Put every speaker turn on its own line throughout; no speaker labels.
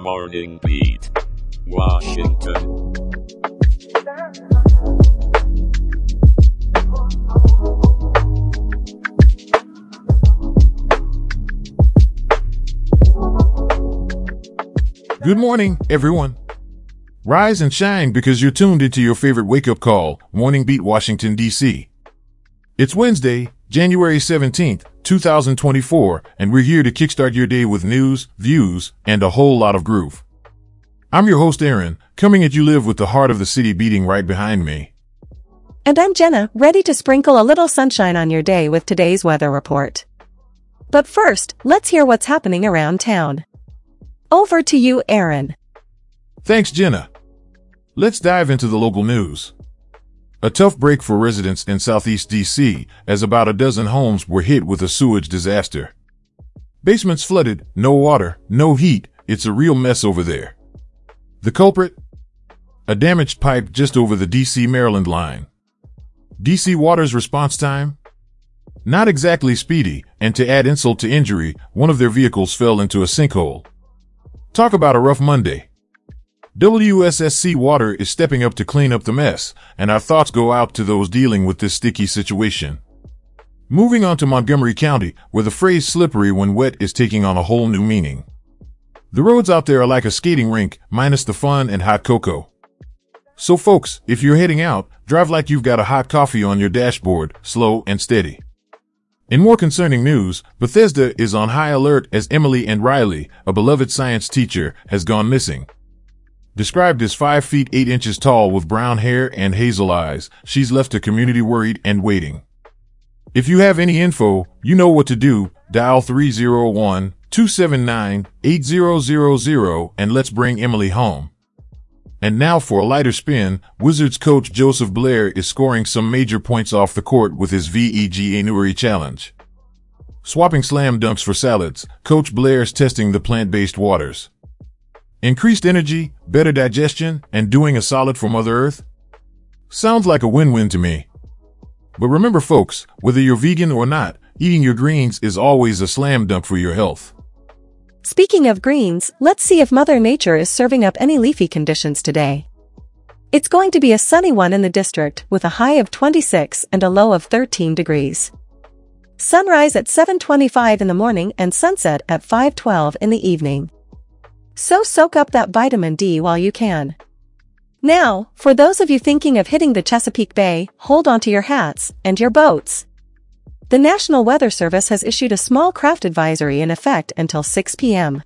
Morning Beat, Washington.
Good morning, everyone. Rise and shine because you're tuned into your favorite wake up call, Morning Beat Washington, D.C. It's Wednesday, January 17th, 2024, and we're here to kickstart your day with news, views, and a whole lot of groove. I'm your host, Aaron, coming at you live with the heart of the city beating right behind me.
And I'm Jenna, ready to sprinkle a little sunshine on your day with today's weather report. But first, let's hear what's happening around town. Over to you, Aaron.
Thanks, Jenna. Let's dive into the local news. A tough break for residents in Southeast DC as about a dozen homes were hit with a sewage disaster. Basements flooded, no water, no heat, it's a real mess over there. The culprit? A damaged pipe just over the DC Maryland line. DC Water's response time? Not exactly speedy, and to add insult to injury, one of their vehicles fell into a sinkhole. Talk about a rough Monday. WSSC Water is stepping up to clean up the mess, and our thoughts go out to those dealing with this sticky situation. Moving on to Montgomery County, where the phrase slippery when wet is taking on a whole new meaning. The roads out there are like a skating rink, minus the fun and hot cocoa. So folks, if you're heading out, drive like you've got a hot coffee on your dashboard, slow and steady. In more concerning news, Bethesda is on high alert as Emily and Riley, a beloved science teacher, has gone missing. Described as 5 feet 8 inches tall with brown hair and hazel eyes, she's left the community worried and waiting. If you have any info, you know what to do. Dial 301 279 8000 and let's bring Emily home. And now for a lighter spin, Wizards coach Joseph Blair is scoring some major points off the court with his Veganuary challenge. Swapping slam dunks for salads, Coach Blair's testing the plant-based waters. Increased energy, better digestion, and doing a solid for Mother Earth? Sounds like a win-win to me. But remember folks, whether you're vegan or not, eating your greens is always a slam dunk for your health.
Speaking of greens, let's see if Mother Nature is serving up any leafy conditions today. It's going to be a sunny one in the district with a high of 26 and a low of 13 degrees. Sunrise at 7.25 in the morning and sunset at 5.12 in the evening. So soak up that vitamin D while you can. Now, for those of you thinking of hitting the Chesapeake Bay, hold onto your hats and your boats. The National Weather Service has issued a small craft advisory in effect until 6 p.m.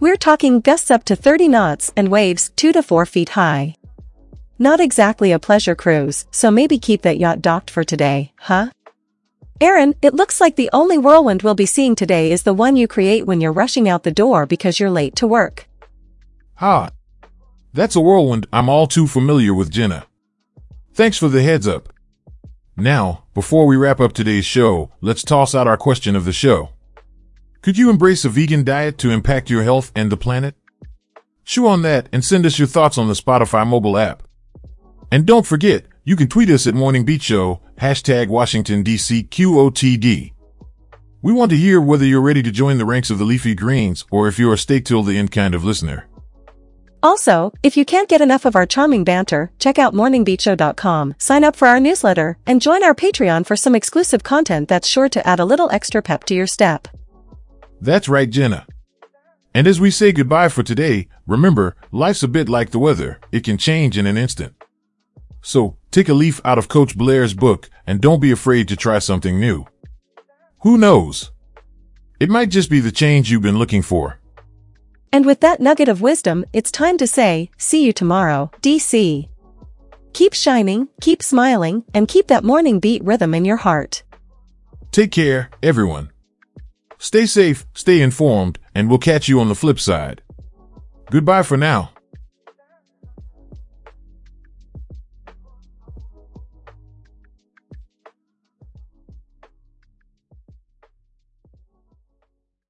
We're talking gusts up to 30 knots and waves 2 to 4 feet high. Not exactly a pleasure cruise, so maybe keep that yacht docked for today, huh? Aaron, it looks like the only whirlwind we'll be seeing today is the one you create when you're rushing out the door because you're late to work.
Ha! That's a whirlwind I'm all too familiar with, Jenna. Thanks for the heads up. Now, before we wrap up today's show, let's toss out our question of the show. Could you embrace a vegan diet to impact your health and the planet? Chew on that and send us your thoughts on the Spotify mobile app. And don't forget, you can tweet us at Morning Beat Show, hashtag Washington DC QOTD. We want to hear whether you're ready to join the ranks of the leafy greens or if you're a steak till the end kind of listener.
Also, if you can't get enough of our charming banter, check out morningbeatshow.com, sign up for our newsletter, and join our Patreon for some exclusive content that's sure to add a little extra pep to your step.
That's right, Jenna. And as we say goodbye for today, remember, life's a bit like the weather. It can change in an instant. So, take a leaf out of Coach Blair's book and don't be afraid to try something new. Who knows? It might just be the change you've been looking for.
And with that nugget of wisdom, it's time to say, see you tomorrow, DC. Keep shining, keep smiling, and keep that morning beat rhythm in your heart.
Take care, everyone. Stay safe, stay informed, and we'll catch you on the flip side. Goodbye for now.